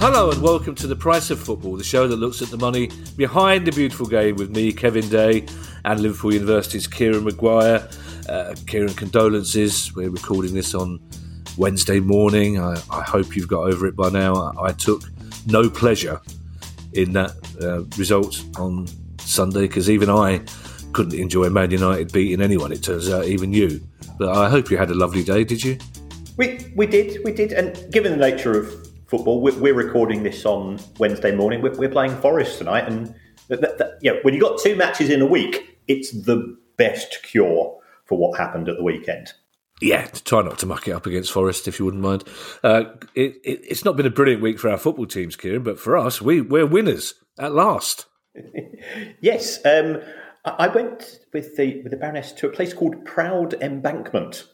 Hello and welcome to The Price of Football, the show that looks at the money behind the beautiful game with me, Kevin Day, and Liverpool University's Kieran Maguire. Uh, Kieran, condolences. We're recording this on Wednesday morning. I, I hope you've got over it by now. I, I took no pleasure in that uh, result on Sunday because even I couldn't enjoy Man United beating anyone. It turns out, even you. But I hope you had a lovely day. Did you? We we did we did, and given the nature of football, we're, we're recording this on Wednesday morning. We're, we're playing Forest tonight, and that, that, yeah, when you got two matches in a week, it's the best cure for what happened at the weekend. Yeah, try not to muck it up against Forest if you wouldn't mind. Uh, it, it, it's not been a brilliant week for our football teams, Kieran, but for us, we, we're winners at last. yes, um, I went with the with the Baroness to a place called Proud Embankment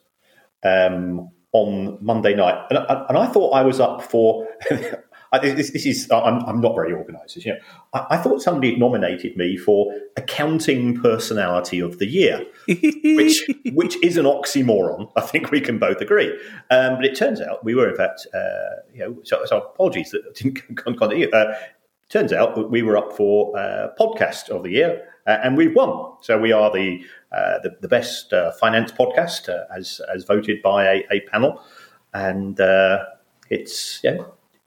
um, on Monday night, and, and, I thought I was up for. this, this, is I'm, I'm, not very organised. You know, I, I, thought somebody had nominated me for accounting personality of the year, which which is an oxymoron. I think we can both agree. Um, but it turns out we were in fact, uh, you know, so, so apologies that didn't continue. Uh, turns out that we were up for uh, podcast of the year, uh, and we've won. So we are the uh, the, the, best uh, finance podcast uh, as as voted by a, a panel, and uh, it's yeah,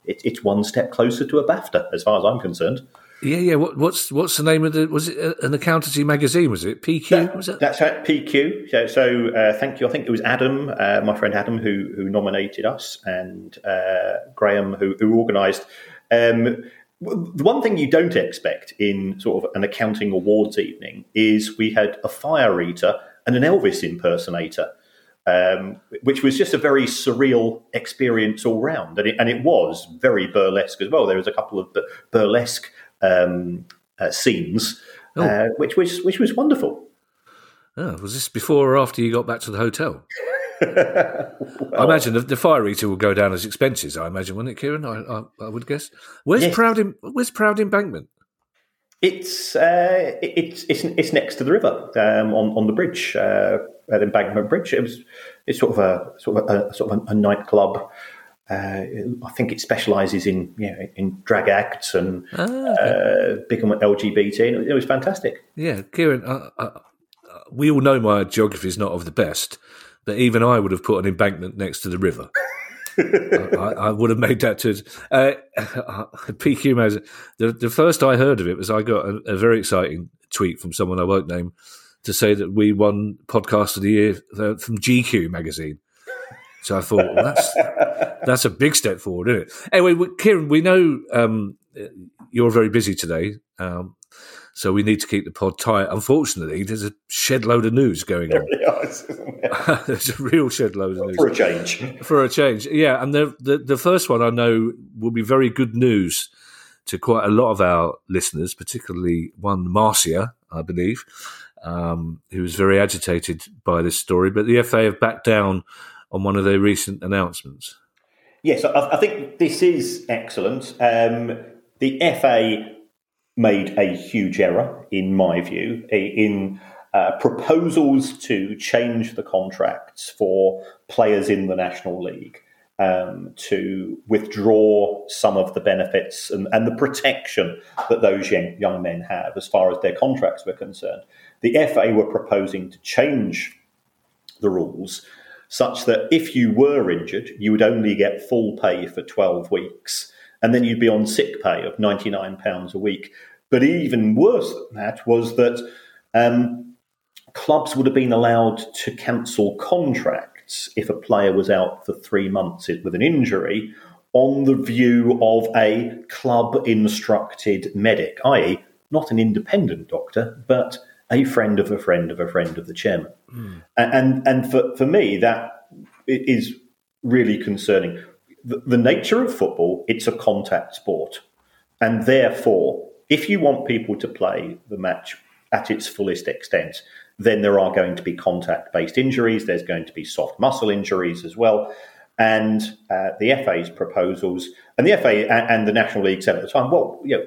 it, it's one step closer to a BAFTA as far as I'm concerned. Yeah, yeah. What, what's what's the name of the? Was it an accountancy magazine? Was it PQ? That, was it? That's right, PQ. So, so uh, thank you. I think it was Adam, uh, my friend Adam, who who nominated us, and uh, Graham, who who organised. Um, the one thing you don't expect in sort of an accounting awards evening is we had a fire eater and an Elvis impersonator, um, which was just a very surreal experience all round. And it, and it was very burlesque as well. There was a couple of burlesque um, uh, scenes, oh. uh, which was which was wonderful. Oh, was this before or after you got back to the hotel? Well, I imagine the, the, fire eater will go down as expenses. I imagine, wouldn't it, Kieran? I, I, I would guess. Where's yes. Proud? Where's Proud Embankment? It's uh, it's it's it's next to the river um, on on the bridge uh, at Embankment Bridge. It was it's sort of a sort of a, sort of a, a nightclub. Uh, I think it specialises in you know, in drag acts and ah, okay. uh, big on LGBT. It was fantastic. Yeah, Kieran, uh, uh, we all know my geography is not of the best, that even I would have put an embankment next to the river. I, I, would have made that to Uh, PQ Magazine. The, the first I heard of it was I got a, a, very exciting tweet from someone I won't name to say that we won podcast of the year uh, from GQ magazine. So I thought well, that's that's a big step forward, isn't it? Anyway, Kieran, we know um, you're very busy today. Um, so we need to keep the pod tight. Unfortunately, there's a shed load of news going on. there's a real shed load of news for a change. For a change, yeah. And the, the the first one I know will be very good news to quite a lot of our listeners, particularly one Marcia, I believe, um, who was very agitated by this story. But the FA have backed down on one of their recent announcements. Yes, I, I think this is excellent. Um, the FA made a huge error, in my view, in uh, proposals to change the contracts for players in the National League. um, to withdraw some of the benefits and, and the protection that those young, young men have as far as their contracts were concerned. The FA were proposing to change the rules such that if you were injured, you would only get full pay for 12 weeks, and then you'd be on sick pay of £99 a week. But even worse than that was that um, clubs would have been allowed to cancel contracts if a player was out for three months with an injury on the view of a club instructed medic, i.e., not an independent doctor, but a friend of a friend of a friend of the chairman. Mm. And, and for, for me, that is really concerning. The, nature of football, it's a contact sport. And therefore, if you want people to play the match at its fullest extent, then there are going to be contact based injuries. There's going to be soft muscle injuries as well. And uh, the FA's proposals, and the FA and the National League said at the time, well, you know,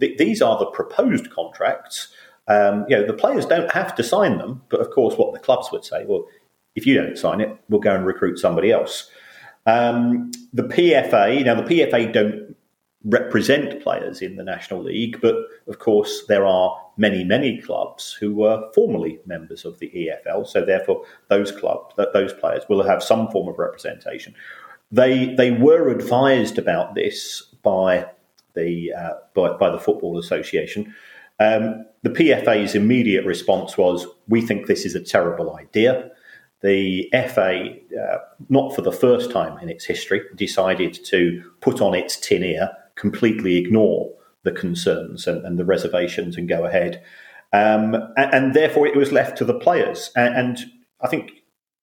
th- these are the proposed contracts. Um, you know, the players don't have to sign them, but of course, what the clubs would say, well, if you don't sign it, we'll go and recruit somebody else. Um, the PFA, now the PFA don't represent players in the National League, but of course there are many, many clubs who were formerly members of the EFL, so therefore those clubs, those players will have some form of representation. They they were advised about this by the uh, by, by the Football Association. Um, the PFA's immediate response was, "We think this is a terrible idea." The FA, uh, not for the first time in its history, decided to put on its tin ear, completely ignore the concerns and, and the reservations, and go ahead. Um, and, and, therefore, it was left to the players. And, and I think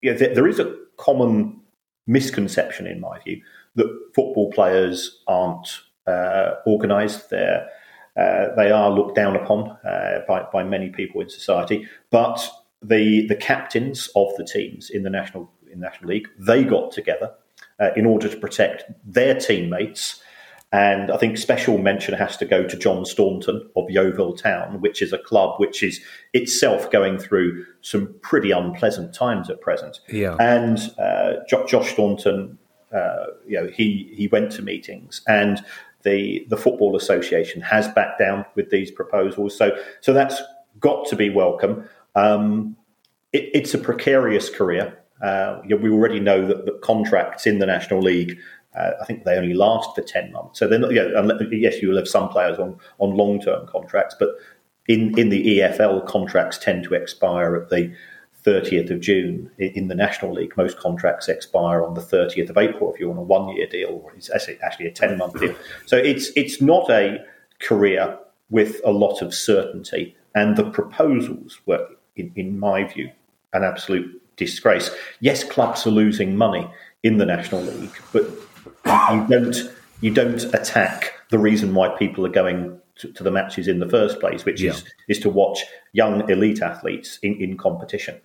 you know, there is a common misconception, in my view, that football players aren't uh, organised. They're uh, they are looked down upon uh, by, by many people in society. But the the captains of the teams in the national in National League they got together uh, in order to protect their teammates. And I think special mention has to go to John Staunton of Yeovil Town, which is a club which is itself going through some pretty unpleasant times at present. Yeah. And uh, Josh Staunton, uh, you know, he he went to meetings and the the football association has backed down with these proposals. So so that's got to be welcome. Um, it, it's a precarious career. Uh, we already know that contracts in the National League, uh, I think they only last for 10 months. So they're not, yes, you will have some players on, on long term contracts, but in, in the EFL, contracts tend to expire at the 30th of June in the National League. Most contracts expire on the 30th of April if you're on a one year deal, or it's actually a 10 month deal. So it's, it's not a career with a lot of certainty. And the proposals were, in, in my view, an absolute disgrace. Yes, clubs are losing money in the National League, but you don't you don't attack the reason why people are going to, to the matches in the first place, which yeah. is is to watch young elite athletes in, in competition.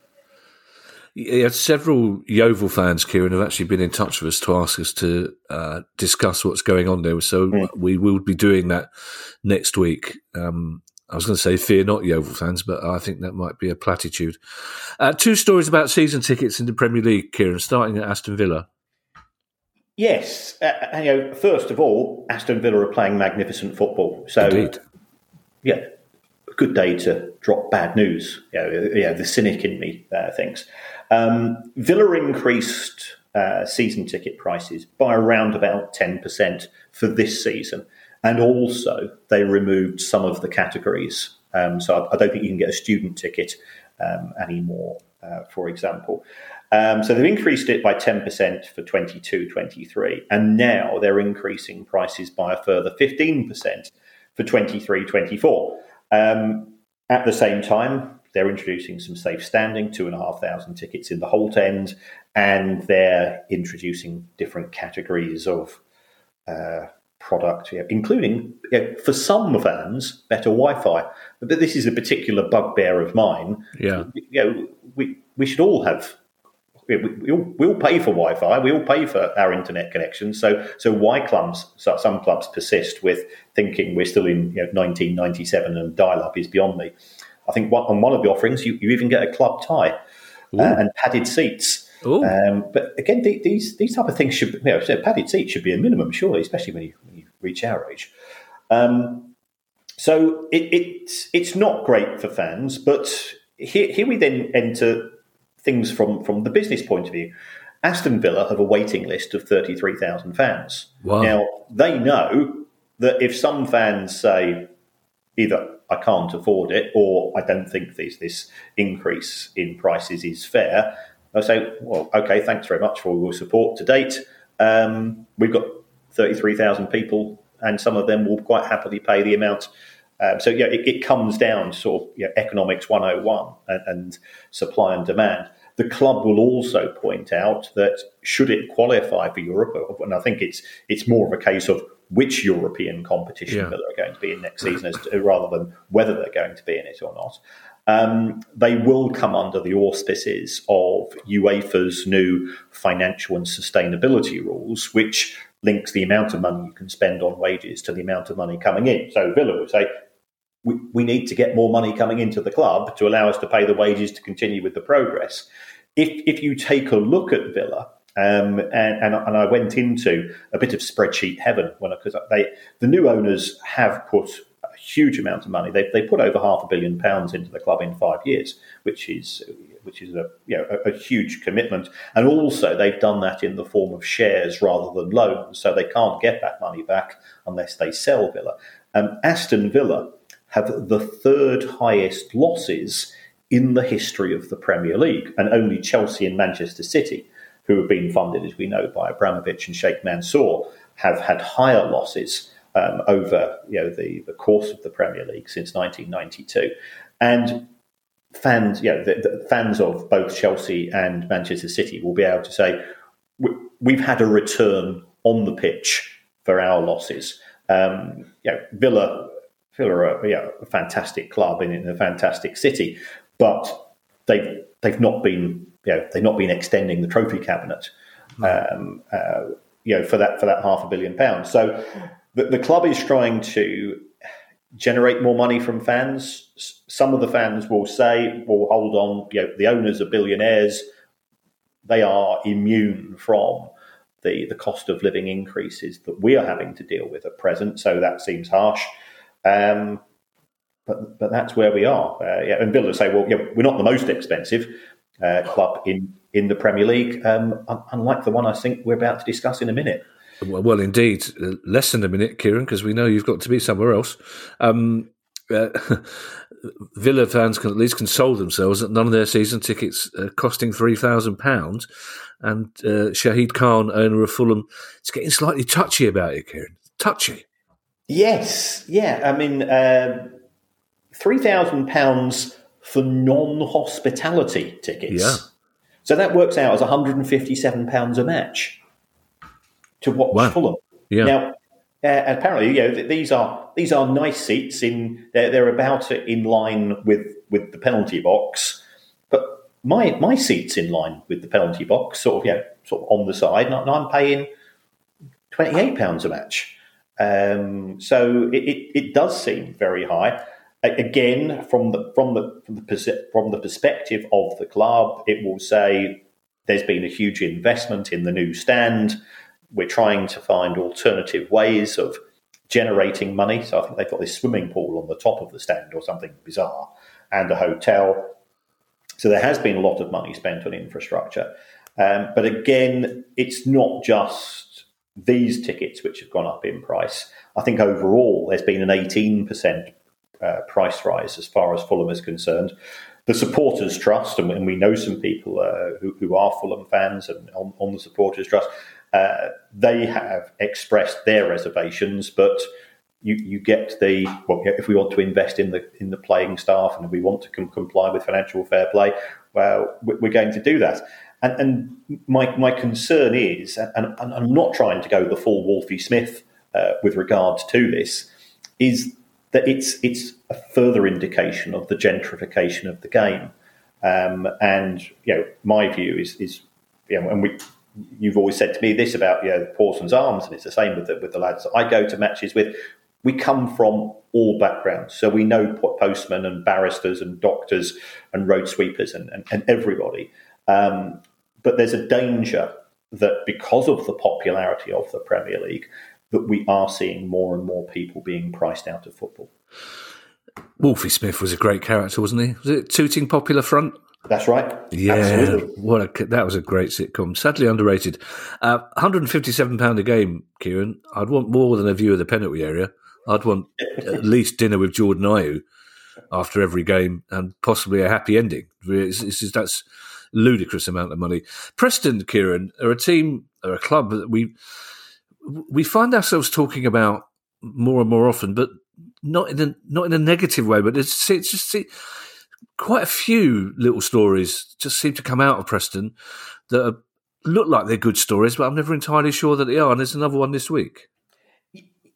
Yeah, several Yeovil fans, Kieran, have actually been in touch with us to ask us to uh, discuss what's going on there. So mm. we will be doing that next week. Um, I was going to say fear not Yeovil fans, but I think that might be a platitude. Uh, two stories about season tickets in the Premier League, Kieran, starting at Aston Villa. Yes, uh, uh you know, first of all, Aston Villa are playing magnificent football. So, Indeed. yeah, good day to drop bad news. You know, yeah, the cynic in me uh, thinks. Um, Villa increased uh, season ticket prices by around about 10% for this season. And also, they removed some of the categories. Um, so I, don't think you can get a student ticket um, anymore, uh, for example. Um, so they've increased it by 10% for 22 23. And now they're increasing prices by a further 15% for 23 24. Um, at the same time, they're introducing some safe standing, two and a half thousand tickets in the Holte End, and they're introducing different categories of uh, product, you know, including you know, for some fans better Wi-Fi. But this is a particular bugbear of mine. Yeah, you know, we we should all have. We, we, all, we all pay for Wi-Fi. We all pay for our internet connection. So, so why clubs? So some clubs persist with thinking we're still in you know, 1997 and dial-up is beyond me. I think one, on one of the offerings, you, you even get a club tie uh, and padded seats. Um, but again, the, these these type of things should, you know, padded seats should be a minimum, surely, especially when you, when you reach our age. Um, so it, it's it's not great for fans, but here, here we then enter things from from the business point of view. Aston Villa have a waiting list of 33,000 fans. Wow. Now, they know that if some fans say either I can't afford it or I don't think this, this increase in prices is fair, they'll say, well, okay, thanks very much for your support to date. Um, we've got 33,000 people and some of them will quite happily pay the amount um, so yeah, it, it, comes down to sort of you know, economics 101 and, and, supply and demand. The club will also point out that should it qualify for Europe, and I think it's it's more of a case of which European competition yeah. that they're going to be in next season, to, rather than whether they're going to be in it or not. Um, they will come under the auspices of UEFA's new financial and sustainability rules, which links the amount of money you can spend on wages to the amount of money coming in. So Villa would say, we, we need to get more money coming into the club to allow us to pay the wages to continue with the progress. If, if you take a look at Villa, um, and, and, and, I went into a bit of spreadsheet heaven when because they the new owners have put huge amount of money. They they put over half a billion pounds into the club in five years, which is which is a you know a, a, huge commitment. And also they've done that in the form of shares rather than loans, so they can't get that money back unless they sell Villa. Um, Aston Villa have the third highest losses in the history of the Premier League, and only Chelsea and Manchester City, who have been funded, as we know, by Abramovich and Sheikh Mansour, have had higher losses um, over you know the, the course of the Premier League since 1992, and fans, you know, the, the fans of both Chelsea and Manchester City will be able to say we've had a return on the pitch for our losses. Um, you know, Villa Villa are a, yeah, a fantastic club in, in a fantastic city, but they've they've not been you know, they've not been extending the trophy cabinet. Um, uh, you know, for that for that half a billion pounds. So the, the club is trying to generate more money from fans. Some of the fans will say, "Well, hold on, you know, the owners are billionaires; they are immune from." The, the cost of living increases that we are having to deal with at present. So that seems harsh. Um, but but that's where we are. Uh, yeah, and Villa say, well, yeah, we're not the most expensive uh, club in in the Premier League, um, unlike the one I think we're about to discuss in a minute. Well, well indeed, uh, less than a minute, Kieran, because we know you've got to be somewhere else. Um, uh, Villa fans can at least console themselves that none of their season tickets are costing three thousand pounds, and uh, Shahid Khan, owner of Fulham, is getting slightly touchy about it. Kieran, touchy. Yes, yeah. I mean, uh, three thousand pounds for non-hospitality tickets. Yeah. So that works out as one hundred and fifty-seven pounds a match to watch wow. Fulham. Yeah. Now, uh, apparently, you know, these are these are nice seats. In they're, they're about in line with with the penalty box, but my my seats in line with the penalty box, sort of, yeah, sort of on the side, and I'm paying twenty-eight pounds a match. Um, so it, it, it, does seem very high. Again, from the from the from the from the perspective of the club, it will say there's been a huge investment in the new stand. We're trying to find alternative ways of generating money. So I think they've got this swimming pool on the top of the stand or something bizarre, and a hotel. So there has been a lot of money spent on infrastructure. Um, but again, it's not just these tickets, which have gone up in price, I think overall there's been an 18% uh, price rise as far as Fulham is concerned. The supporters trust, and, we know some people uh, who, who, are Fulham fans and on, on the supporters trust, uh, they have expressed their reservations, but you, you get the well, if we want to invest in the in the playing staff and we want to com- comply with financial fair play, well, we're going to do that. And, and my, my concern is, and, and, I'm not trying to go the full Wolfie Smith uh, with regards to this, is that it's it's a further indication of the gentrification of the game. Um, and you know, my view is is you know, and we you've always said to me this about you know Pawson's Arms, and it's the same with the, with the lads that I go to matches with. We come from all backgrounds, so we know postmen and barristers and doctors and road sweepers and, and, and everybody. Um, but there's a danger that because of the popularity of the Premier League, that we are seeing more and more people being priced out of football. Wolfie Smith was a great character, wasn't he? Was it Tooting Popular Front? That's right. Yeah, Absolutely. what a, that was a great sitcom. Sadly underrated. Uh, 157 pound a game, Kieran. I'd want more than a view of the penalty area. I'd want at least dinner with Jordan Ayew after every game, and possibly a happy ending. It's, it's, that's ludicrous amount of money. Preston, Kieran, are a team, are a club that we we find ourselves talking about more and more often, but not in a not in a negative way. But it's, it's just quite a few little stories just seem to come out of Preston that are, look like they're good stories, but I'm never entirely sure that they are. And there's another one this week.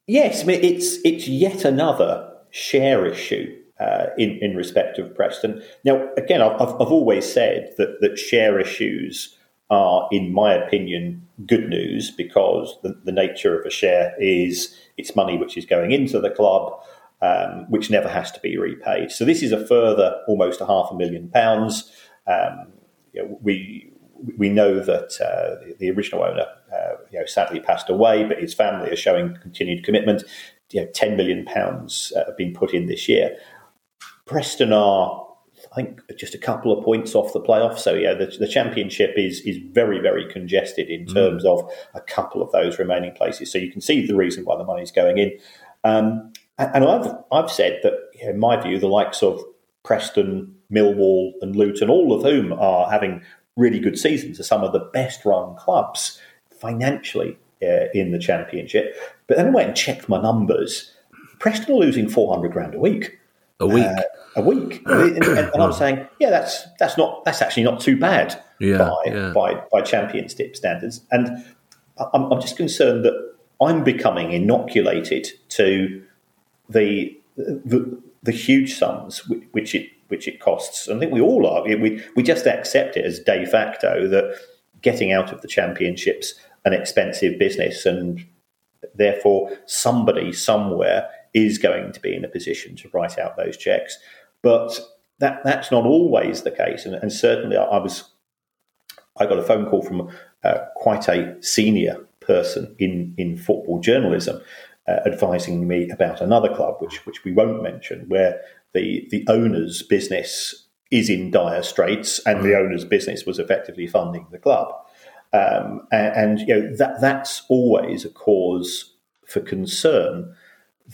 Yes, I mean, it's it's yet another share issue uh, in in respect of Preston. Now, again, I've, I've always said that that share issues are, in my opinion, good news because the, the nature of a share is it's money which is going into the club. Um, which never has to be repaid. So this is a further almost a half a million pounds. Um, you know, we we know that uh, the, the, original owner, uh, you know, sadly passed away, but his family are showing continued commitment. You know, ten million pounds uh, have been put in this year. Preston are, I think, just a couple of points off the playoff. So yeah, the, the championship is is very very congested in mm. terms mm. of a couple of those remaining places. So you can see the reason why the money's going in. Um, and I've I've said that, you know, in my view, the likes of Preston, Millwall, and Luton, all of whom are having really good seasons, are some of the best run clubs financially uh, in the Championship. But then I went and checked my numbers. Preston are losing four hundred grand a week. A week. Uh, a week, and, and, I'm saying, yeah, that's that's not that's actually not too bad yeah, by, yeah. by by Championship standards. And I'm, I'm just concerned that I'm becoming inoculated to the the, the huge sums which it which it costs. I think we all are. We we just accept it as de facto that getting out of the championships an expensive business, and therefore somebody somewhere is going to be in a position to write out those checks. But that that's not always the case, and, and certainly I, I was I got a phone call from uh, quite a senior person in in football journalism uh, advising me about another club, which which we won't mention, where the the owner's business is in dire straits, and the mm. owner's business was effectively funding the club. Um, and, and, you know that that's always a cause for concern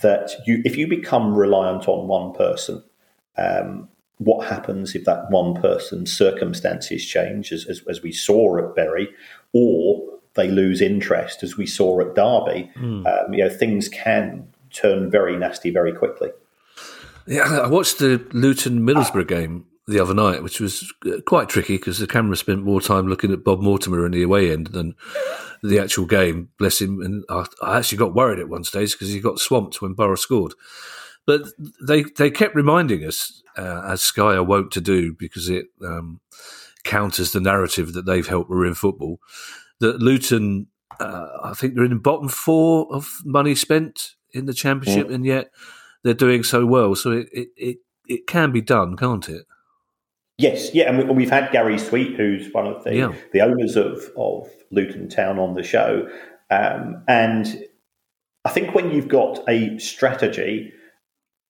that you if you become reliant on one person. Um, what happens if that one person's circumstances change, as, as, as we saw at Bury, or they lose interest, as we saw at Derby. Mm. Um, you know, things can turn very nasty very quickly. Yeah, I watched the Luton Middlesbrough game the other night, which was uh, quite tricky because the camera spent more time looking at Bob Mortimer in the away end than the actual game. Bless him. And I, I actually got worried at one stage because he got swamped when Borough scored. But they they kept reminding us, uh, as Sky are wont to do, because it um, counters the narrative that they've helped ruin football that Luton, uh, I think they're in the bottom four of money spent in the championship, mm. and yet they're doing so well. So it, it, it, it, can be done, can't it? Yes, yeah, and we've had Gary Sweet, who's one of the yeah. the owners of of Luton Town, on the show, um, and I think when you've got a strategy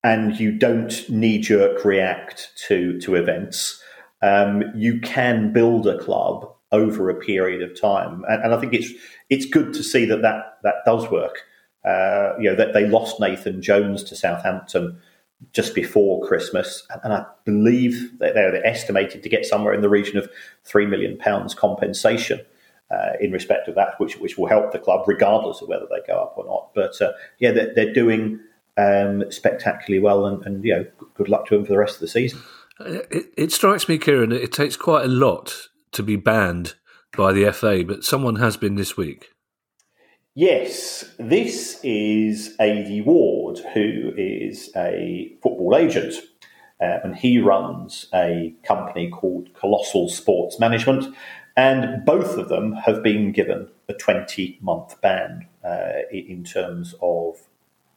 and you don't knee jerk react to to events, um, you can build a club over a period of time. And, and I think it's it's good to see that that, that does work. Uh, you know that they lost Nathan Jones to Southampton just before Christmas, and I believe that they're estimated to get somewhere in the region of three million pounds compensation. Uh, in respect of that, which which will help the club regardless of whether they go up or not. But uh, yeah, they're, they're doing um, spectacularly well, and, and you know, good luck to them for the rest of the season. It, it strikes me, Kieran, it takes quite a lot to be banned by the FA, but someone has been this week. Yes, this is A.D. Ward, who is a football agent, uh, and he runs a company called Colossal Sports Management, and both of them have been given a 20 month ban uh, in terms of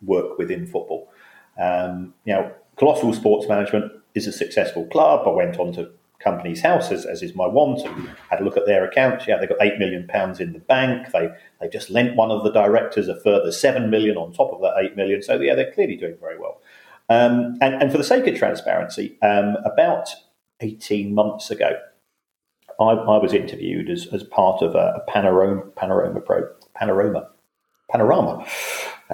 work within football. Um, now, Colossal Sports Management is a successful club. I went on to Companies House, as, as is my want, and had a look at their accounts. Yeah, they've got eight million pounds in the bank. They they just lent one of the directors a further seven million on top of that eight million. So yeah, they're clearly doing very well. Um, and, and, for the sake of transparency, um, about eighteen months ago, I, I, was interviewed as, as part of a, a panorama panorama pro, panorama panorama.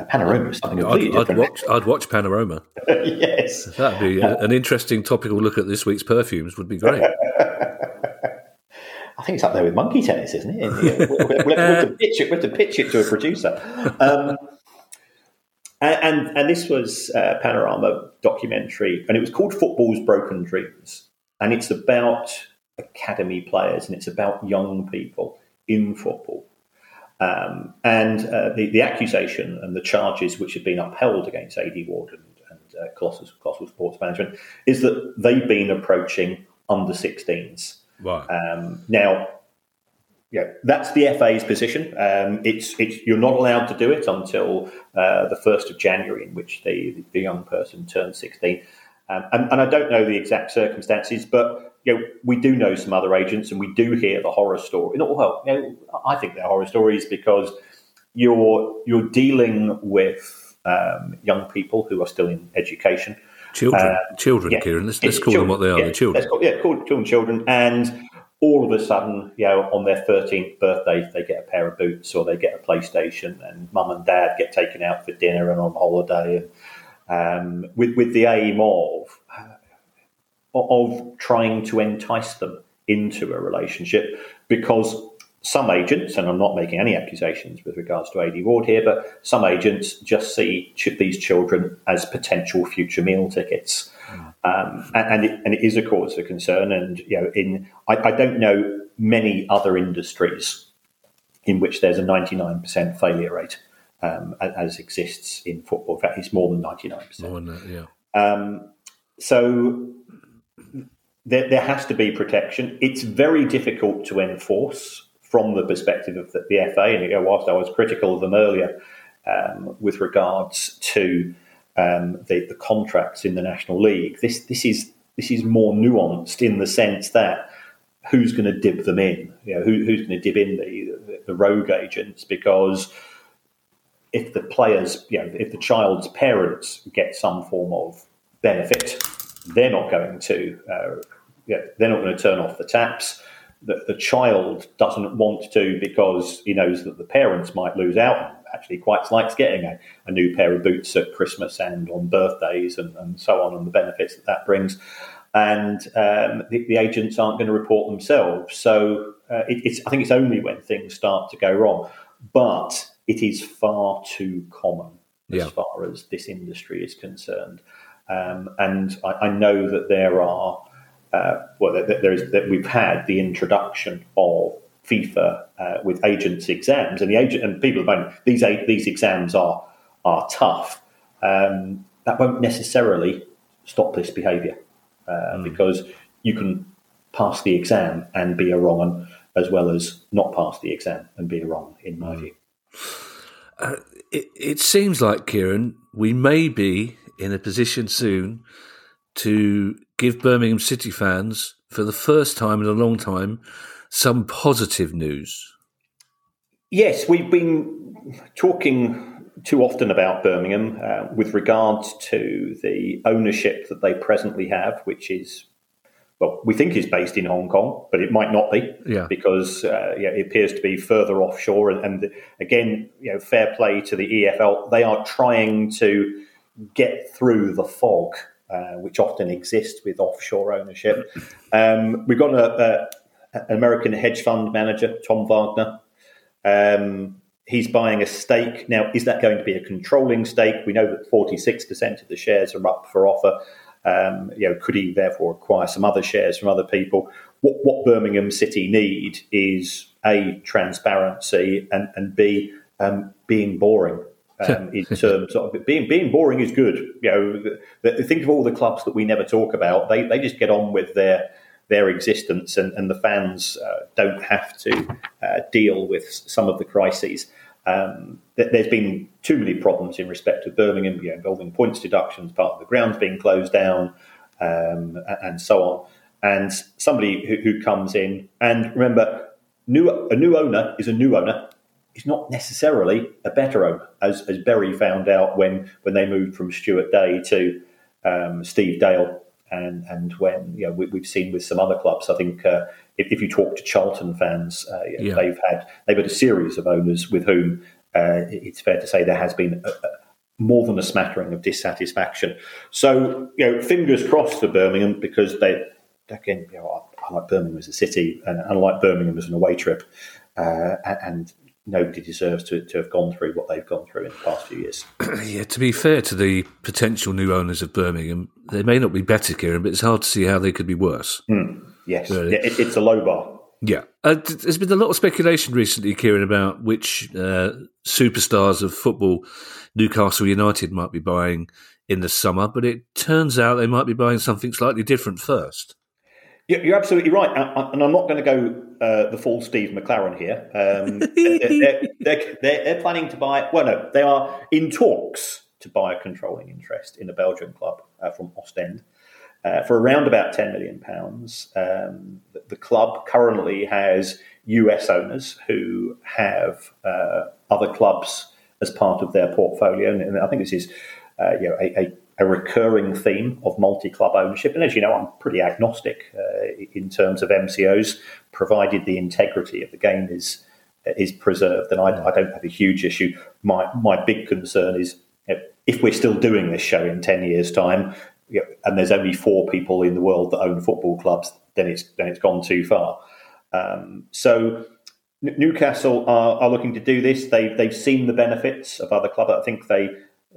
Panorama is something I'd, I'd, watch, I'd watch Panorama. yes. That'd be uh, an interesting topical look at this week's perfumes, would be great. I think it's up there with monkey tennis, isn't it? We'll, we'll, we'll, have, to pitch it, we'll have to pitch it to a producer. Um, and, and, and, this was a Panorama documentary, and it was called Football's Broken Dreams. And it's about academy players and it's about young people in football um, and uh, the, the, accusation and the charges which have been upheld against AD Ward and, and uh, Colossal, Colossal, Sports Management is that they've been approaching under 16s. Right. Um, now, yeah, that's the FA's position. Um, it's, it's you're not allowed to do it until uh, the first of January, in which the, the young person turns 16. Um, and, and, I don't know the exact circumstances, but you know, we do know some other agents, and we do hear the horror story. Well, you know, I think they're horror stories because you're you're dealing with um, young people who are still in education, children, uh, children, yeah, Kieran. Let's, let's call children, them what they are. Yeah, the children. Call, yeah, call children, children, and all of a sudden, you know, on their 13th birthday, they get a pair of boots or they get a PlayStation, and mum and dad get taken out for dinner and on holiday, and um, with with the aim of of trying to entice them into a relationship because some agents, and I'm not making any accusations with regards to AD Ward here, but some agents just see these children as potential future meal tickets. Mm. Um, and, and, it, and, it is a cause for concern. And, you know, in, I, I don't know many other industries in which there's a 99% failure rate um, as exists in football. In fact, it's more than 99%. More than that, yeah. Um, so there, there, has to be protection. It's very difficult to enforce from the perspective of the, the FA. And you know, whilst I was critical of them earlier um, with regards to um, the, the, contracts in the National League, this this is this is more nuanced in the sense that who's going to dip them in? You know, who, who's going to dip in the, the, the rogue agents? Because if the players, you know, if the child's parents get some form of benefit, they're not going to, uh, yeah, they're not going to turn off the taps. The, the child doesn't want to because he knows that the parents might lose out. Actually, quite likes getting a, a new pair of boots at Christmas and on birthdays and, and so on, and the benefits that that brings. And um, the, the, agents aren't going to report themselves. So uh, it, it's, I think it's only when things start to go wrong. But it is far too common as yeah. far as this industry is concerned. Um, and I, I, know that there are, uh, well, that, there is that we've had the introduction of FIFA uh, with agents exams, and the agent and people at the moment these these exams are are tough. Um, that won't necessarily stop this behaviour uh, mm. because you can pass the exam and be a wrong one, as well as not pass the exam and be a wrong, in my mm. view. Uh, it, it seems like, Kieran, we may be in a position soon to give Birmingham City fans, for the first time in a long time, some positive news. Yes, we've been talking too often about Birmingham uh, with regard to the ownership that they presently have, which is well, we think is based in Hong Kong, but it might not be yeah. because uh, yeah, it appears to be further offshore. And, and, again, you know, fair play to the EFL. They are trying to get through the fog, uh, which often exist with offshore ownership. Um, we've got a, a, an American hedge fund manager, Tom Wagner. Um, he's buying a stake. Now, is that going to be a controlling stake? We know that 46% of the shares are up for offer. Um, you know, could he therefore acquire some other shares from other people? What, what Birmingham City need is a transparency and and b um, being boring. Um, in terms of being being boring is good. You know, the, the, think of all the clubs that we never talk about. They they just get on with their their existence, and, and the fans uh, don't have to uh, deal with some of the crises. Um, there's been too many problems in respect of Birmingham, you know, involving points deductions, part of the grounds being closed down, um, and so on. and somebody who, who comes in. And remember, new a new owner is a new owner. Is not necessarily a better owner, as, as Bury found out when, when they moved from Stewart Day to um, Steve Dale, and and when you know we, have seen with some other clubs. I think uh, if, if, you talk to Charlton fans, uh, yeah. they've had they've had a series of owners with whom uh, it's fair to say there has been a, a, more than a smattering of dissatisfaction. So you know, fingers crossed for Birmingham because they again, you know, I, I like Birmingham as a city, and I like Birmingham as an away trip, uh, and nobody deserves to, to have gone through what they've gone through in the past few years. yeah, to be fair to the potential new owners of Birmingham, they may not be better, Kieran, but it's hard to see how they could be worse. Mm, yes, really. yeah, it, it's a low bar. Yeah. Uh, there's been a lot of speculation recently, Kieran, about which uh, superstars of football Newcastle United might be buying in the summer, but it turns out they might be buying something slightly different first. You're absolutely right, and I'm not going to go uh, the full Steve McClaren here. Um, they're, they're, they're, they're, planning to buy. Well, no, they are in talks to buy a controlling interest in a Belgian club uh, from Ostend uh, for around about 10 million pounds. Um, the, the, club currently has US owners who have uh, other clubs as part of their portfolio, and I think this is uh, you know a, a a recurring theme of multi-club ownership. And as you know, I'm pretty agnostic uh, in terms of MCOs, provided the integrity of the game is is preserved. And I, I don't have a huge issue. My my big concern is if we're still doing this show in ten years' time, you know, and there's only four people in the world that own football clubs, then it's then it's gone too far. Um, so. Newcastle are, are looking to do this. They've they've seen the benefits of other clubs. I think they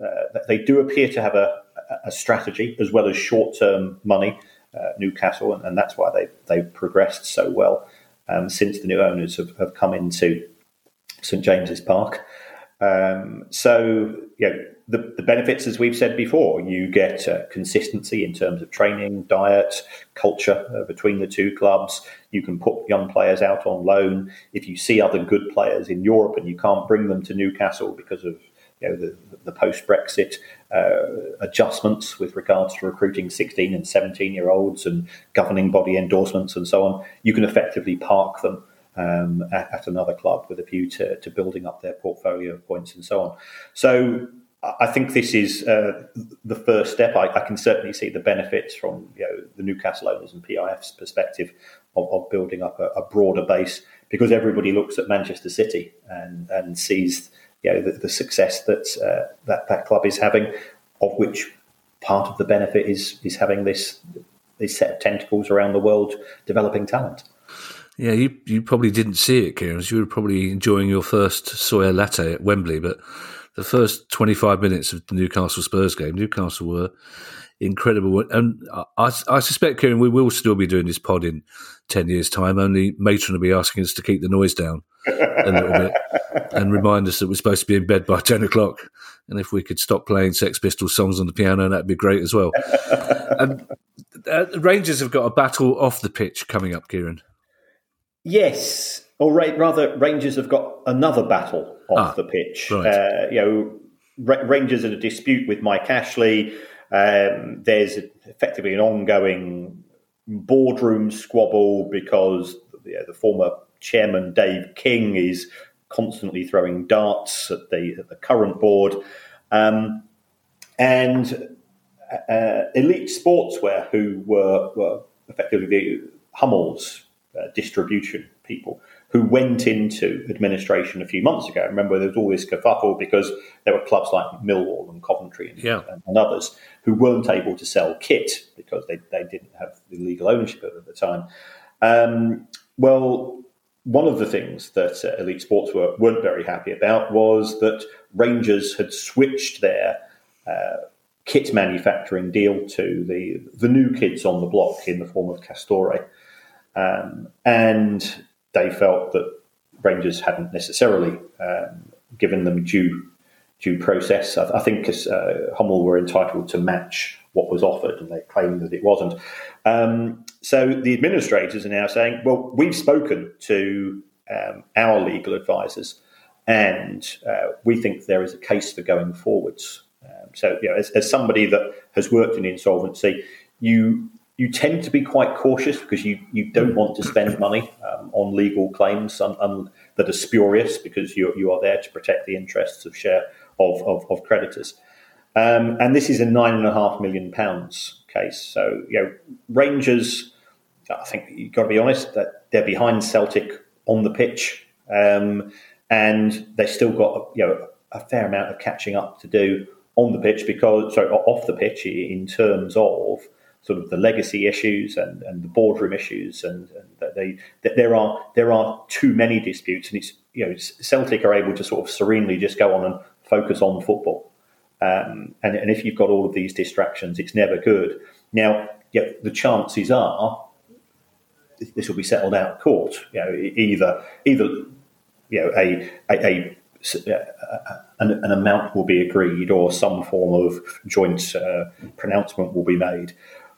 uh, they do appear to have a, a strategy as well as short term money. Uh, Newcastle, and, and, that's why they they've progressed so well um, since the new owners have, have come into St James's Park. Um, so, yeah, the, the, benefits, as we've said before, you get uh, consistency in terms of training, diet, culture uh, between the two clubs. You can put young players out on loan. If you see other good players in Europe and you can't bring them to Newcastle because of you know, the, the post Brexit uh, adjustments with regards to recruiting 16 and 17 year olds and governing body endorsements and so on, you can effectively park them um, at, at, another club with a view to, to building up their portfolio of points and so on. So I think this is uh, the first step. I, I, can certainly see the benefits from you know, the Newcastle owners and PIF's perspective of, of building up a, a, broader base because everybody looks at Manchester City and, and sees you know, the, the success that, uh, that that club is having, of which part of the benefit is is having this this set of tentacles around the world developing talent. Yeah, you you probably didn't see it, Kieran. You were probably enjoying your first soya latte at Wembley, but the first 25 minutes of the Newcastle Spurs game, Newcastle were incredible. And I, I, suspect, Kieran, we will still be doing this pod in 10 years' time, only Matron will be asking us to keep the noise down a little bit and remind us that we're supposed to be in bed by 10 o'clock. And if we could stop playing Sex Pistols songs on the piano, that'd be great as well. and uh, Rangers have got a battle off the pitch coming up, Kieran. Yes, or rather, Rangers have got another battle off ah, the pitch. Right. Uh, you know, Rangers in a dispute with Mike Ashley. Um, there's effectively an ongoing boardroom squabble because the former chairman Dave King is constantly throwing darts at the, at the current board. Um, and uh, Elite Sportswear, who were, were effectively the Hummels uh, distribution people, who went into administration a few months ago. Remember, there was all this kerfuffle because there were clubs like Millwall and Coventry and, yeah. and, others who weren't able to sell kit because they, they didn't have the legal ownership of it at the time. Um, well, one of the things that uh, Elite Sports were, weren't very happy about was that Rangers had switched their uh, kit manufacturing deal to the, the new kids on the block in the form of Castore. Um, and they felt that Rangers hadn't necessarily um, given them due due process. I, I think uh, Hummel were entitled to match what was offered, and they claimed that it wasn't. Um, so the administrators are now saying, "Well, we've spoken to um, our legal advisors, and uh, we think there is a case for going forwards." Um, so, you know, as, as somebody that has worked in insolvency, you you tend to be quite cautious because you, you don't want to spend money um, on legal claims un, un, that are spurious because you, you are there to protect the interests of share of, of, of creditors. Um, and this is a nine and a half million pounds case. So, you know, Rangers, I think you've got to be honest that they're behind Celtic on the pitch. Um, and they've still got, you know, a fair amount of catching up to do on the pitch because, sorry, off the pitch in terms of sort of the legacy issues and, and the boardroom issues, and, and that they that there are there are too many disputes, and it's you know Celtic are able to sort of serenely just go on and focus on football, um, and and if you've got all of these distractions, it's never good. Now, yeah, the chances are this will be settled out of court. You know, either either you know a a, a an, an, amount will be agreed or some form of joint uh, pronouncement will be made.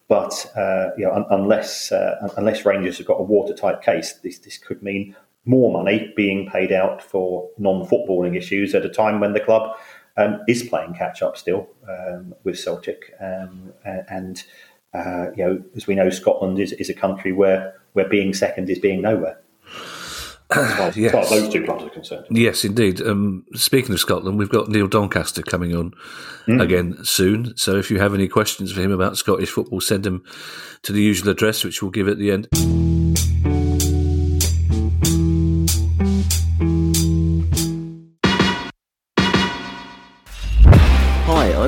But uh, you know, un- unless uh, unless Rangers have got a watertight case, this this could mean more money being paid out for non-footballing issues at a time when the club um, is playing catch up still um, with Celtic, um, and uh, you know, as we know, Scotland is, is a country where where being second is being nowhere. As far, yes. as those two clubs are concerned. Yes, indeed. Um, speaking of Scotland, we've got Neil Doncaster coming on mm. again soon. So if you have any questions for him about Scottish football, send them to the usual address, which we'll give at the end.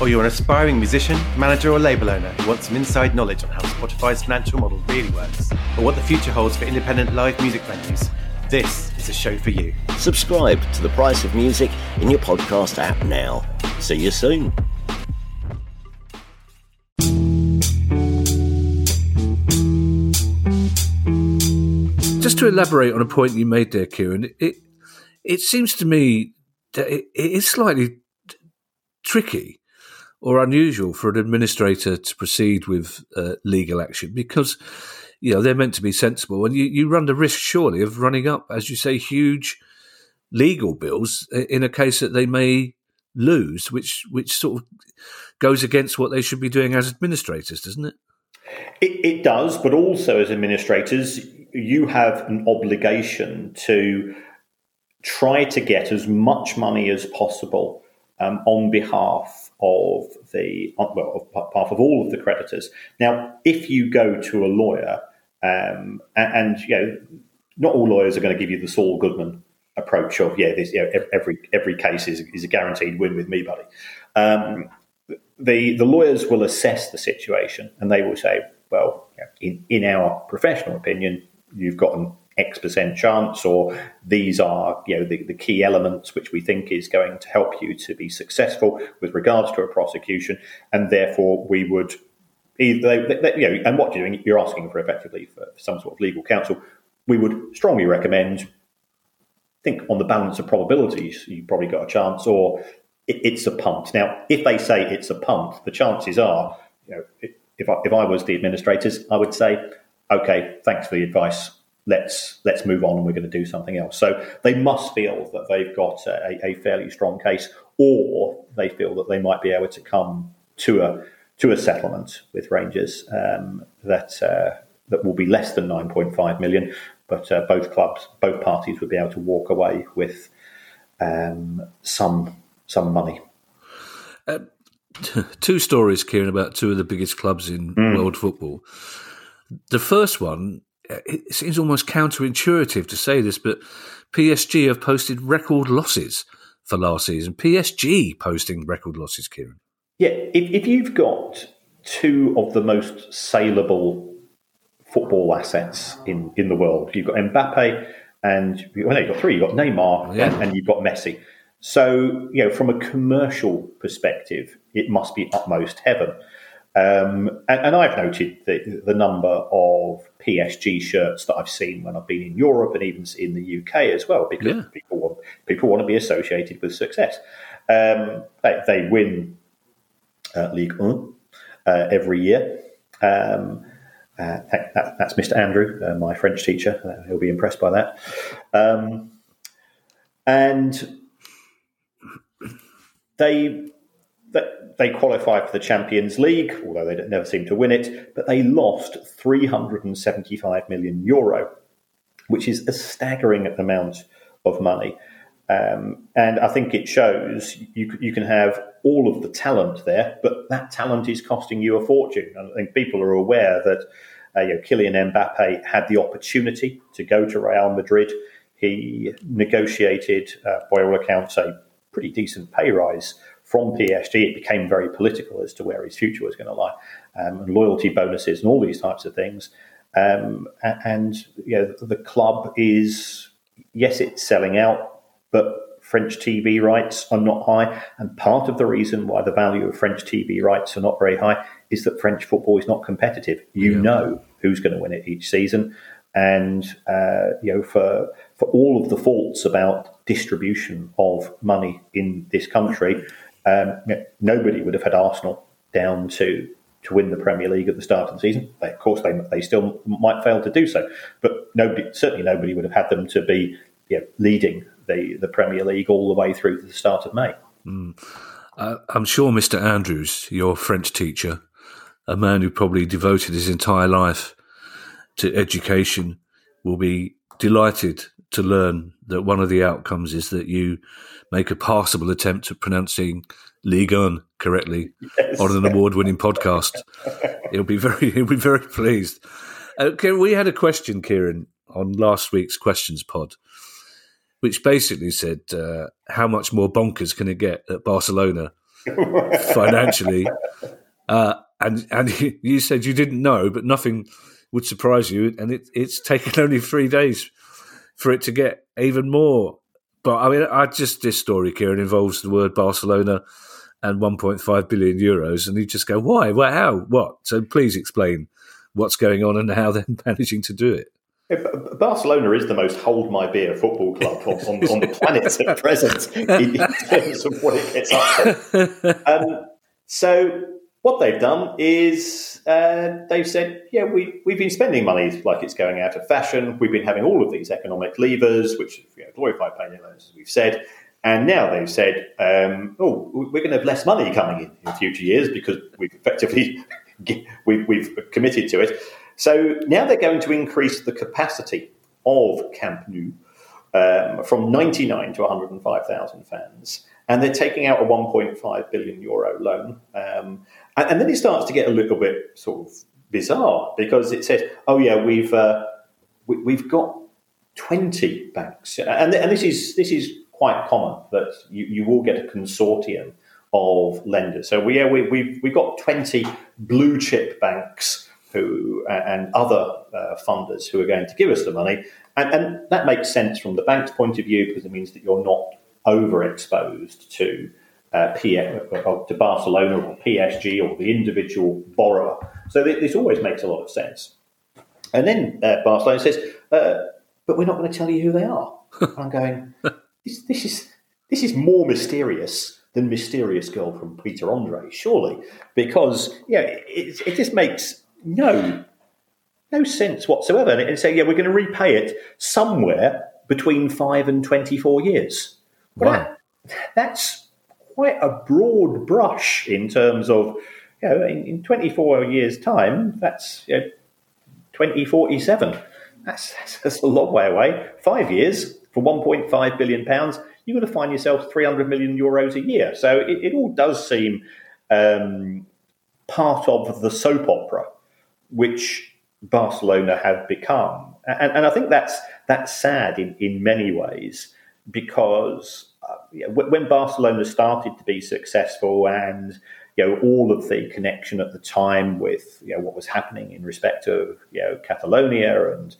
or you're an aspiring musician, manager, or label owner who wants some inside knowledge on how Spotify's financial model really works, or what the future holds for independent live music venues, this is a show for you. Subscribe to The Price of Music in your podcast app now. See you soon. Just to elaborate on a point you made there, Kieran, it it seems to me that it, it is slightly tricky or unusual for an administrator to proceed with uh, legal action because you know they're meant to be sensible, and you, you run the risk surely of running up, as you say, huge legal bills in a case that they may lose, which which sort of goes against what they should be doing as administrators, doesn't it? It, it does, but also as administrators, you have an obligation to try to get as much money as possible um, on behalf of the well, of behalf of all of the creditors. Now, if you go to a lawyer, um, and, and, you know, not all lawyers are going to give you the Saul Goodman approach of yeah, this, you know, every every case is, is a guaranteed win with me, buddy. Um, the the lawyers will assess the situation and they will say, well, in in our professional opinion, you've got an X percent chance, or these are you know the, the key elements which we think is going to help you to be successful with regards to a prosecution, and therefore we would either they, they, you know, and what you're doing, you're asking for effectively for some sort of legal counsel. We would strongly recommend think on the balance of probabilities, you've probably got a chance, or it, it's a punt. Now, if they say it's a punt, the chances are, you know, if I, if I was the administrators, I would say, okay, thanks for the advice let's let's move on and we're going to do something else. So they must feel that they've got a, a, fairly strong case, or they feel that they might be able to come to a to a settlement with Rangers um, that uh, that will be less than nine point five million, but uh, both clubs, both parties would be able to walk away with um, some some money. Uh, two stories, Kieran, about two of the biggest clubs in mm. world football. The first one it seems almost counterintuitive to say this, but PSG have posted record losses for last season. PSG posting record losses, Kieran. Yeah, if, if you've got two of the most saleable football assets in, in the world, you've got Mbappe and well, no, you've got three. You've got Neymar yeah. and, and you've got Messi. So, you know, from a commercial perspective, it must be utmost heaven. Um, and, and, I've noted the, the number of PSG shirts that I've seen when I've been in Europe and even in the UK as well, because yeah. people want people want to be associated with success. Um, they, they, win uh, Ligue 1 uh, every year. Um, uh, that, that's Mr. Andrew, uh, my French teacher. Uh, he'll be impressed by that. Um, and they they qualify for the Champions League, although they never seem to win it, but they lost 375 million euro, which is a staggering amount of money. Um, and I think it shows you, you can have all of the talent there, but that talent is costing you a fortune. And I think people are aware that uh, you know, Kylian Mbappe had the opportunity to go to Real Madrid. He negotiated, uh, by all accounts, a pretty decent pay rise from PSG. It became very political as to where his future was going to lie, um, and loyalty bonuses and all these types of things. Um, and you know, the club is yes, it's selling out, but French TV rights are not high. And part of the reason why the value of French TV rights are not very high is that French football is not competitive. You yeah. know who's going to win it each season. And uh, you know, for for all of the faults about distribution of money in this country, um, nobody would have had Arsenal down to to win the Premier League at the start of the season. They, of course, they they still might fail to do so, but nobody certainly nobody would have had them to be you know, leading the the Premier League all the way through to the start of May. Mm. Uh, I'm sure Mr. Andrews, your French teacher, a man who probably devoted his entire life to education, will be delighted to learn that one of the outcomes is that you make a passable attempt at pronouncing Ligue 1 correctly yes. on an award-winning podcast. he'll be very he'll be very pleased. Uh, we had a question, Kieran, on last week's questions pod, which basically said, uh, "How much more bonkers can it get at Barcelona financially?" Uh, and and you said you didn't know, but nothing would surprise you, and it, it's taken only three days for it to get even more. But I mean, I just this story, Kieran, involves the word Barcelona and 1.5 billion euros, and you just go, why? Well, how? What? So please explain what's going on and how they're managing to do it. Barcelona is the most hold my beer football club on, on, the planet at present in, in, terms of what it gets up to. Um, so what they've done is uh, they've said, yeah, we, we've been spending money like it's going out of fashion. We've been having all of these economic levers, which you know, glorify paying loans, as we've said. And now they've said, um, oh, we're going to have less money coming in in future years because we've effectively we've, we've committed to it. So now they're going to increase the capacity of Camp Nou um, from 99 to 105,000 fans and they're taking out a 1.5 billion euro loan. Um, and, and, then it starts to get a little bit sort of bizarre because it says, "Oh yeah, we've uh, we, have got 20 banks," and, and this is this is quite common that you, you will get a consortium of lenders. So we, yeah, we, we've we've got 20 blue chip banks who and other uh, funders who are going to give us the money, and, and that makes sense from the bank's point of view because it means that you're not overexposed to uh, to Barcelona or PSG or the individual borrower. So this always makes a lot of sense. And then uh, Barcelona says, uh, "But we're not going to tell you who they are." I'm going, this, this, is this is more mysterious than mysterious girl from Peter Andre, surely, because yeah, it, it just makes no no sense whatsoever. And say, yeah, we're going to repay it somewhere between five and twenty four Wow. That, that's quite a broad brush in terms of, you know, in, in 24 years' time, that's you know, 2047. That's, that's a long way away. Five years for 1.5 billion pounds, you're going to find yourself 300 million euros a year. So it, it all does seem um, part of the soap opera, which Barcelona have become. And, and I think that's that's sad in, in many ways because uh, when Barcelona started to be successful and you know all of the connection at the time with you know what was happening in respect of you know Catalonia and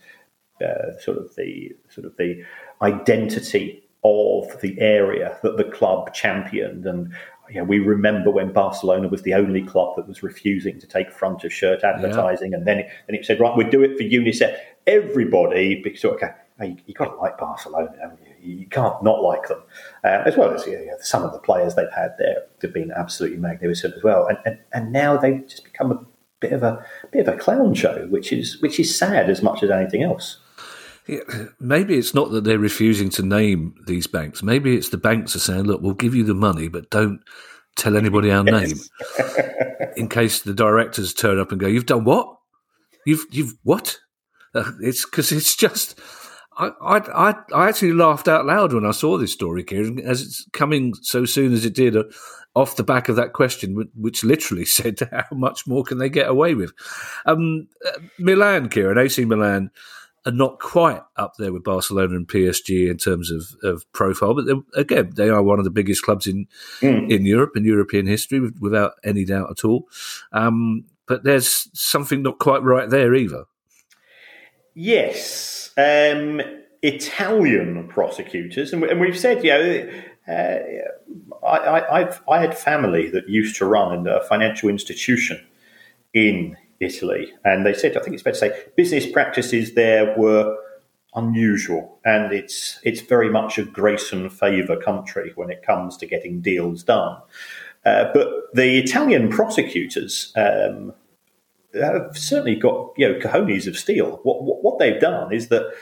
uh, sort of the sort of the identity of the area that the club championed. And you know, we remember when Barcelona was the only club that was refusing to take front of shirt advertising, yeah. and then it, then it said, right, we'll do it for UNICEF. Everybody, because okay, you, you got to like Barcelona, haven't you? You can't not like them, uh, as well as you know, some of the players they've had there have been absolutely magnificent as well. And, and and now they've just become a bit of a bit of a clown show, which is which is sad as much as anything else. Yeah, maybe it's not that they're refusing to name these banks. Maybe it's the banks are saying, "Look, we'll give you the money, but don't tell anybody our name," in case the directors turn up and go, "You've done what? You've you've what?" Uh, it's because it's just. I, I I actually laughed out loud when I saw this story, Kieran, as it's coming so soon as it did, uh, off the back of that question, which literally said, "How much more can they get away with?" Um, uh, Milan, Kieran, AC Milan are not quite up there with Barcelona and PSG in terms of, of profile, but again, they are one of the biggest clubs in mm. in Europe in European history, without any doubt at all. Um, but there's something not quite right there either. Yes, um, Italian prosecutors, and, we, have said, you know. Uh, I, I, I had family that used to run a financial institution in Italy, and they said, I think it's fair to say, business practices there were unusual, and it's it's very much a grace and favour country when it comes to getting deals done. Uh, but the Italian prosecutors um, have certainly got you know cojones of steel. What, what, what they've done is that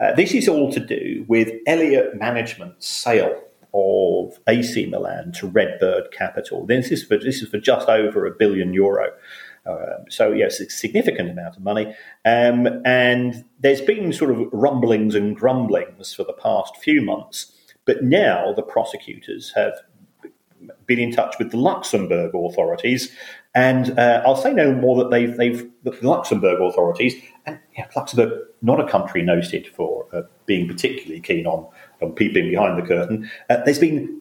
uh, this is all to do with Elliott Management's sale of AC Milan to Redbird Capital. This is for this is for just over a billion euro. Um, so, yes, a significant amount of money. Um, and there's been sort of rumblings and grumblings for the past few months. But now the prosecutors have been in touch with the Luxembourg authorities. And uh, I'll say no more that they've, they've the Luxembourg authorities, and yeah, Luxembourg, not a country noted for uh, being particularly keen on, on peeping behind the curtain. Uh, there's been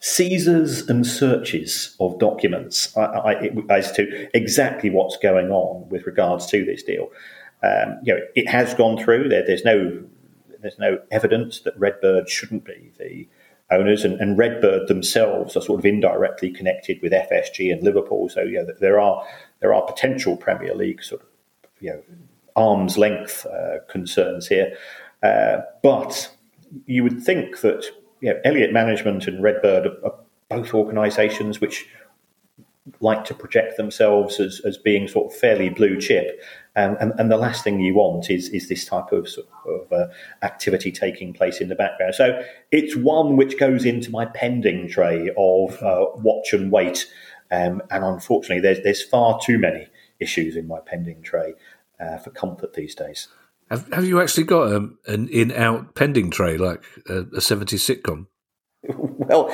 seizures and searches of documents as to exactly what's going on with regards to this deal. Um, you know, it has gone through. There, there's no there's no evidence that Redbird shouldn't be the owners, and, and, Redbird themselves are sort of indirectly connected with FSG and Liverpool. So yeah, there are there are potential Premier League sort of you know arm's length uh, concerns here, uh, but you would think that you know, Elliott Management and Redbird are, are both organisations which like to project themselves as, as being sort of fairly blue chip. Um, and, and the last thing you want is, is this type of, sort of uh, activity taking place in the background. So it's one which goes into my pending tray of uh, watch and wait. Um, and unfortunately, there's, there's far too many issues in my pending tray uh, for comfort these days. Have, have you actually got a, um, an in-out pending tray like a, a 70s sitcom? well,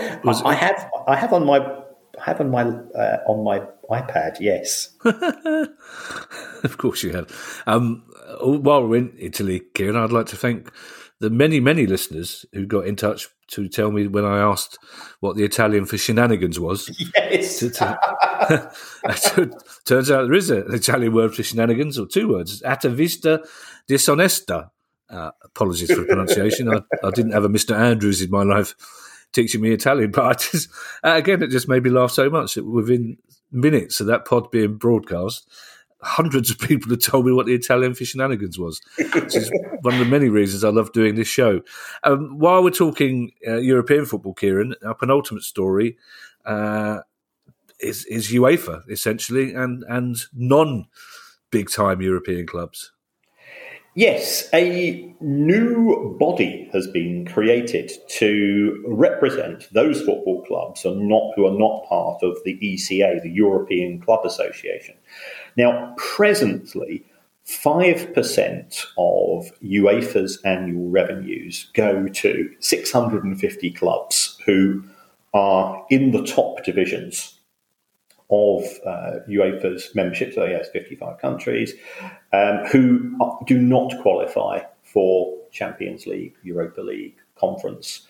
I have. I have on my. I have on my uh, on my iPad. Yes, of course you have. Um, while we're in Italy, Kieran, I'd like to thank the many, many listeners who got in touch to tell me when I asked what the Italian for shenanigans was. Yes. To, to, turns out there is an Italian word for shenanigans, or two words: atavista disonesta. Uh, apologies for pronunciation. I, I, didn't have a Mr. Andrews in my life teaching me Italian, but I just, uh, again, it just made me laugh so much that within minutes of that pod being broadcast, hundreds of people had told me what the Italian for shenanigans was, which is one of the many reasons I love doing this show. Um, while we're talking uh, European football, Kieran, our penultimate story uh, is, is UEFA essentially, and and non big time European clubs. Yes, a new body has been created to represent those football clubs are not, who are not part of the ECA, the European Club Association. Now, presently, 5% of UEFA's annual revenues go to 650 clubs who are in the top divisions of uh, UEFA's membership, so yes, 55 countries, um, who do not qualify for Champions League, Europa League, Conference.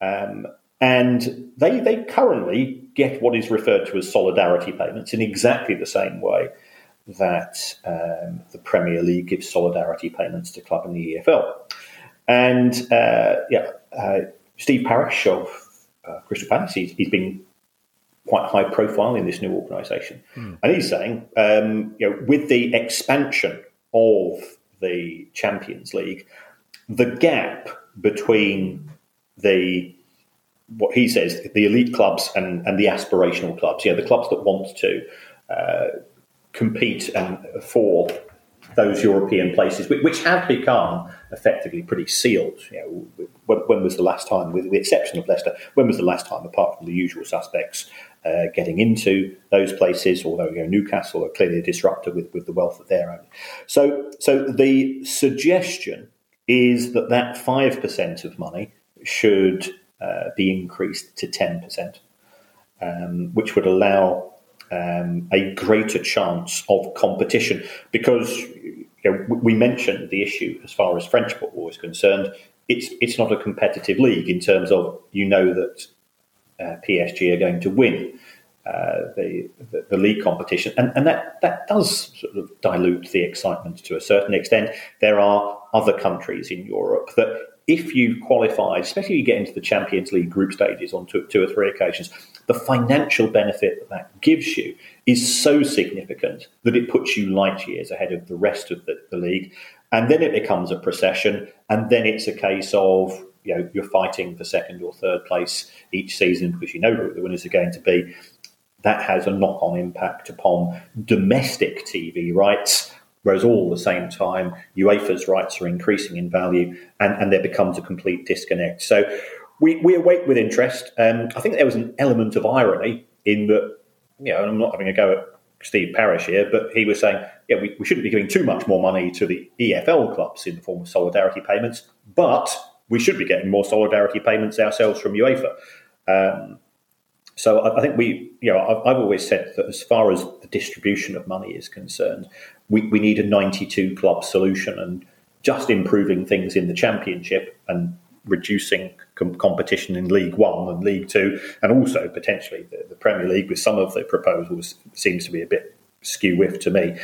Um, and they, they currently get what is referred to as solidarity payments in exactly the same way that um, the Premier League gives solidarity payments to club in the EFL. And uh, yeah, uh, Steve Parish of uh, Crystal Palace, he's, he's been quite high profile in this new organisation, mm. and he's saying, um, you know, with the expansion of the Champions League, the gap between the what he says the elite clubs and, and the aspirational clubs, you know, the clubs that want to uh, compete and for those European places, which have become effectively pretty sealed. You know, when, when, was the last time, with the exception of Leicester, when was the last time, apart from the usual suspects, uh, getting into those places? Although you know, Newcastle are clearly a disruptor with, with the wealth that they're owning. So, so the suggestion is that that five percent of money should uh, be increased to ten percent, um, which would allow um, a greater chance of competition because you know, we mentioned the issue as far as French football is concerned. It's it's not a competitive league in terms of you know that uh, PSG are going to win uh, the, the, the league competition, and and that that does sort of dilute the excitement to a certain extent. There are other countries in Europe that if you qualify, especially if you get into the Champions League group stages on two, two or three occasions, the financial benefit that that gives you is so significant that it puts you light years ahead of the rest of the, the league. And then it becomes a procession, and then it's a case of you know you're fighting for second or third place each season because you know who the winners are going to be. That has a knock-on impact upon domestic TV rights Whereas all at the same time, UEFA's rights are increasing in value and, and there becomes a complete disconnect. So we, we await with interest. Um, I think there was an element of irony in that, you know, I'm not having a go at Steve Parish here, but he was saying, yeah, we, we shouldn't be giving too much more money to the EFL clubs in the form of solidarity payments, but we should be getting more solidarity payments ourselves from UEFA. Um, so I, I, think we, you know, I've, I've, always said that as far as the distribution of money is concerned, we, we need a 92 club solution and just improving things in the championship and reducing com- competition in League One and League Two, and also potentially the, the, Premier League with some of the proposals seems to be a bit skew whiff to me.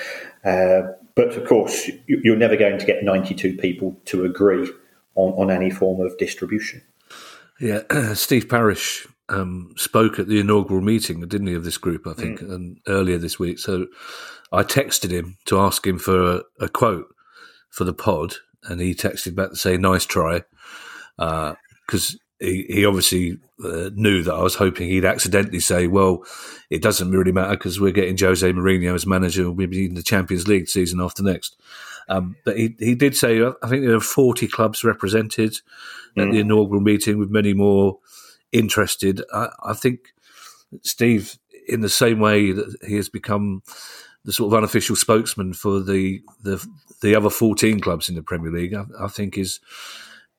Uh, but of course, you, are never going to get 92 people to agree on, on any form of distribution. Yeah, Steve Parish um, spoke at the inaugural meeting, didn't he, of this group, I think, mm. and earlier this week. So I texted him to ask him for a, a quote for the pod, and he texted back to say, "Nice try," because uh, he, he obviously uh, knew that I was hoping he'd accidentally say, "Well, it doesn't really matter because we're getting Jose Mourinho as manager. We'll be in the Champions League season after next." Um, but he he did say, I think there are forty clubs represented at the mm. inaugural meeting, with many more interested. I, I think Steve, in the same way that he has become the sort of unofficial spokesman for the the, the other 14 clubs in the Premier League, I, I think is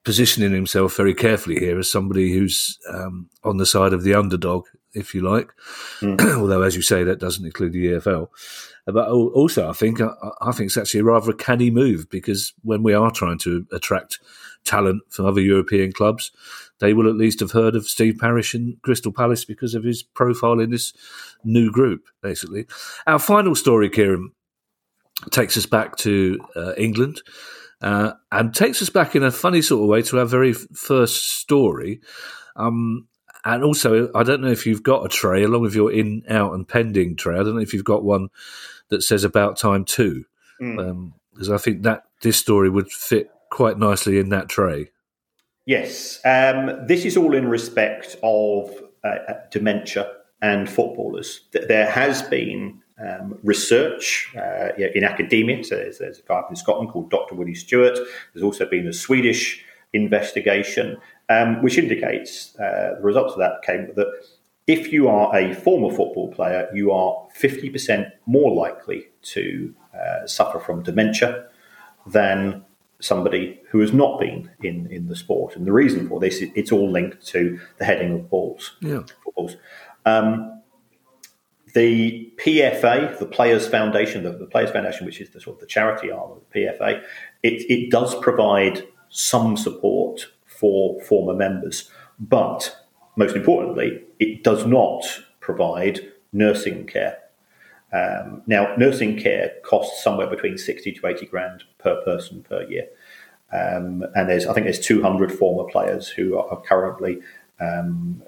positioning himself very carefully here as somebody who's um, on the side of the underdog, if you like. Mm. Although, as you say, that doesn't include the EFL. But also, I think I, I think it's actually a rather a canny move because when we are trying to attract talent from other European clubs, they will at least have heard of Steve Parish and Crystal Palace because of his profile in this new group, basically. Our final story, Kieran, takes us back to uh, England uh, and takes us back in a funny sort of way to our very first story. Um, and also, I don't know if you've got a tray along with your in, out, and pending tray. I don't know if you've got one that says about time too, because mm. um, I think that this story would fit quite nicely in that tray. Yes, um, this is all in respect of uh, uh dementia and footballers. There has been um, research uh, in academia. So there's, there's, a guy in Scotland called Dr. Willie Stewart. There's also been a Swedish investigation, um, which indicates uh, the results of that came that if you are a former football player, you are 50% more likely to uh, suffer from dementia than somebody who has not been in, in the sport. And the reason for this, it's all linked to the heading of balls, yeah. footballs. Um, the PFA, the Players Foundation, the, the, Players Foundation, which is the sort of the charity arm of the PFA, it, it does provide some support for former members, but most importantly, it does not provide nursing care. Um, now, nursing care costs somewhere between 60 to 80 grand per person per year. Um, and there's, I think there's 200 former players who are currently um,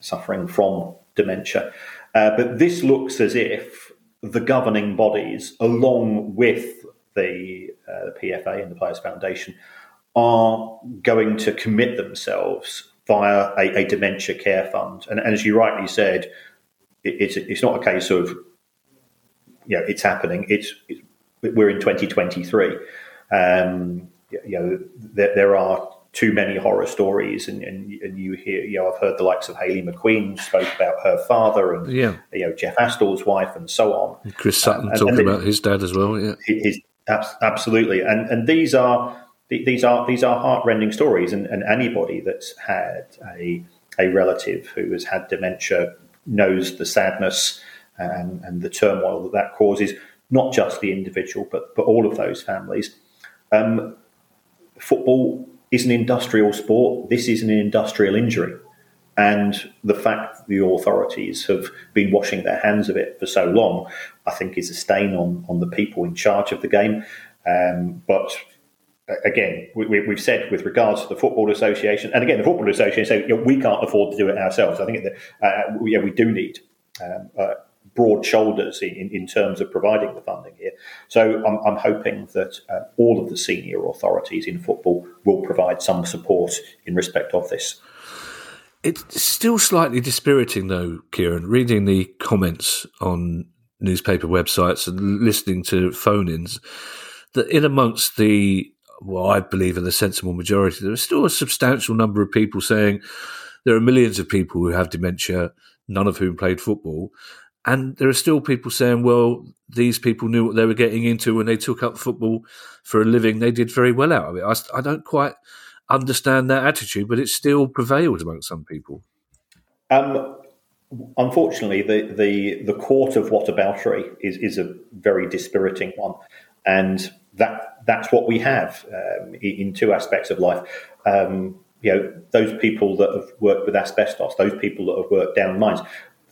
suffering from dementia. Uh, but this looks as if the governing bodies, along with the, uh, the PFA and the Players Foundation, are going to commit themselves via a, a dementia care fund. And, and, as you rightly said, it, it's, it's not a case of, you know, it's happening. It's, it's we're in 2023. Um, you know, there, there, are too many horror stories, and, and, and you hear, you know, I've heard the likes of Hayley McQueen spoke about her father, and yeah. you know, Jeff Astle's wife, and so on. Chris Sutton um, talking about his dad as well. Yeah, his, absolutely, and and these are these are these are heartrending stories, and, and anybody that's had a a relative who has had dementia knows the sadness and, and the turmoil that that causes, not just the individual, but but all of those families. Um, football is an industrial sport. This is an industrial injury. And the fact that the authorities have been washing their hands of it for so long, I think, is a stain on, on the people in charge of the game. Um, but again, we, have said with regards to the Football Association, and again, the Football Association say you know, we can't afford to do it ourselves. I think that uh, we, yeah, we do need um, uh, broad shoulders in, in terms of providing the funding here. So I'm, I'm hoping that uh, all of the senior authorities in football will provide some support in respect of this. It's still slightly dispiriting, though, Kieran, reading the comments on newspaper websites and listening to phone ins, that in amongst the, well, I believe in the sensible majority, there is still a substantial number of people saying there are millions of people who have dementia, none of whom played football. And there are still people saying, well, these people knew what they were getting into when they took up football for a living. They did very well out of it. I, I don't quite understand that attitude, but it still prevails among some people. Um, unfortunately, the, the, the court of whataboutery is, is a very dispiriting one. And that that's what we have um, in two aspects of life. Um, you know, those people that have worked with asbestos, those people that have worked down mines,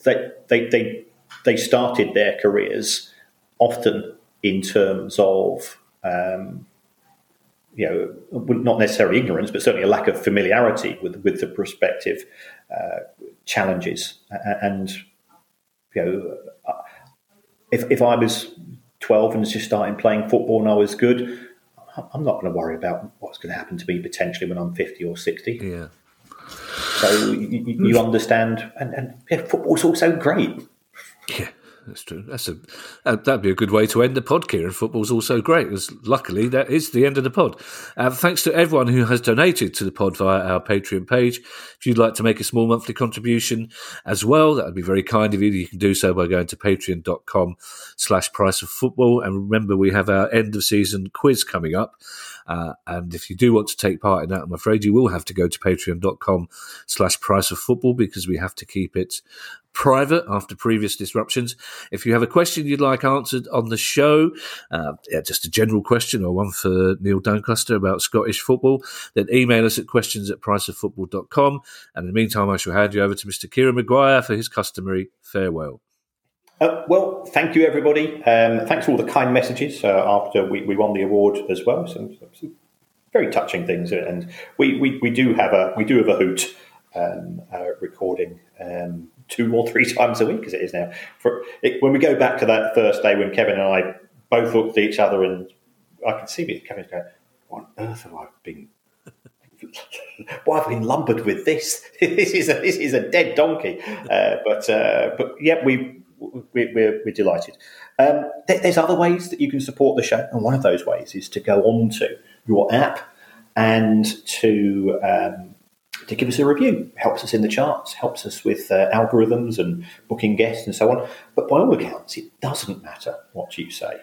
they, they, they they started their careers often in terms of um, you know not necessarily ignorance, but certainly a lack of familiarity with with the prospective uh, challenges. And you know, uh, if if I was twelve and is just starting playing football and I was good, I'm not going to worry about what's going to happen to me potentially when I'm fifty or sixty. Yeah. So you, you understand, and, and yeah, football's also great. Yeah, that's true. That's a uh, that'd be a good way to end the pod. And football's also great. Because luckily, that is the end of the pod. Uh, thanks to everyone who has donated to the pod via our Patreon page. If you'd like to make a small monthly contribution as well, that would be very kind of you. You can do so by going to patreon.com/slash price of football. And remember, we have our end of season quiz coming up. Uh, and if you do want to take part in that, I'm afraid you will have to go to patreon.com slash price of football because we have to keep it private after previous disruptions. If you have a question you'd like answered on the show, uh, yeah, just a general question or one for Neil Doncaster about Scottish football, then email us at questions at priceoffootball.com. And in the meantime, I shall hand you over to Mr. Kieran Maguire for his customary farewell. Uh, well, thank you, everybody. Um, thanks for all the kind messages uh, after we, we won the award as well. Some, some very touching things, and we, we, we do have a we do have a hoot um, uh, recording um, two or three times a week as it is now. For it, when we go back to that first day when Kevin and I both looked at each other and I can see me, Kevin's going, "What on earth have I been? Why have I been lumbered with this? this is a this is a dead donkey." Uh, but uh, but yeah, we. We are we're, we're delighted. Um, there's other ways that you can support the show, and one of those ways is to go on to your app and to um, to give us a review. Helps us in the charts, helps us with uh, algorithms and booking guests and so on. But by all accounts, it doesn't matter what you say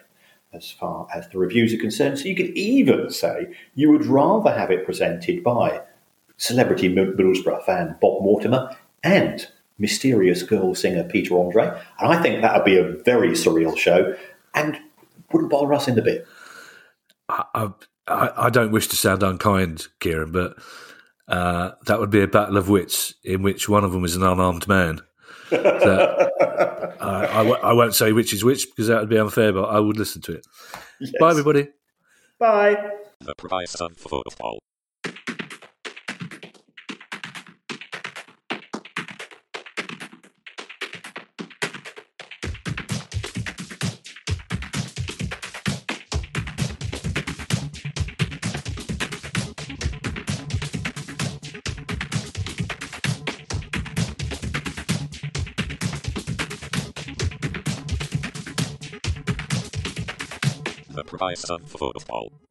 as far as the reviews are concerned. So you could even say you would rather have it presented by celebrity Middlesbrough fan Bob Mortimer and mysterious girl singer Peter Andre. And I think that would be a very surreal show and wouldn't bother us in the bit. I, I, I don't wish to sound unkind, Kieran, but uh, that would be a battle of wits in which one of them is an unarmed man. So, uh, I w- I won't say which is which because that would be unfair, but I would listen to it. Yes. Bye, everybody. Bye. The price of football. Price of football.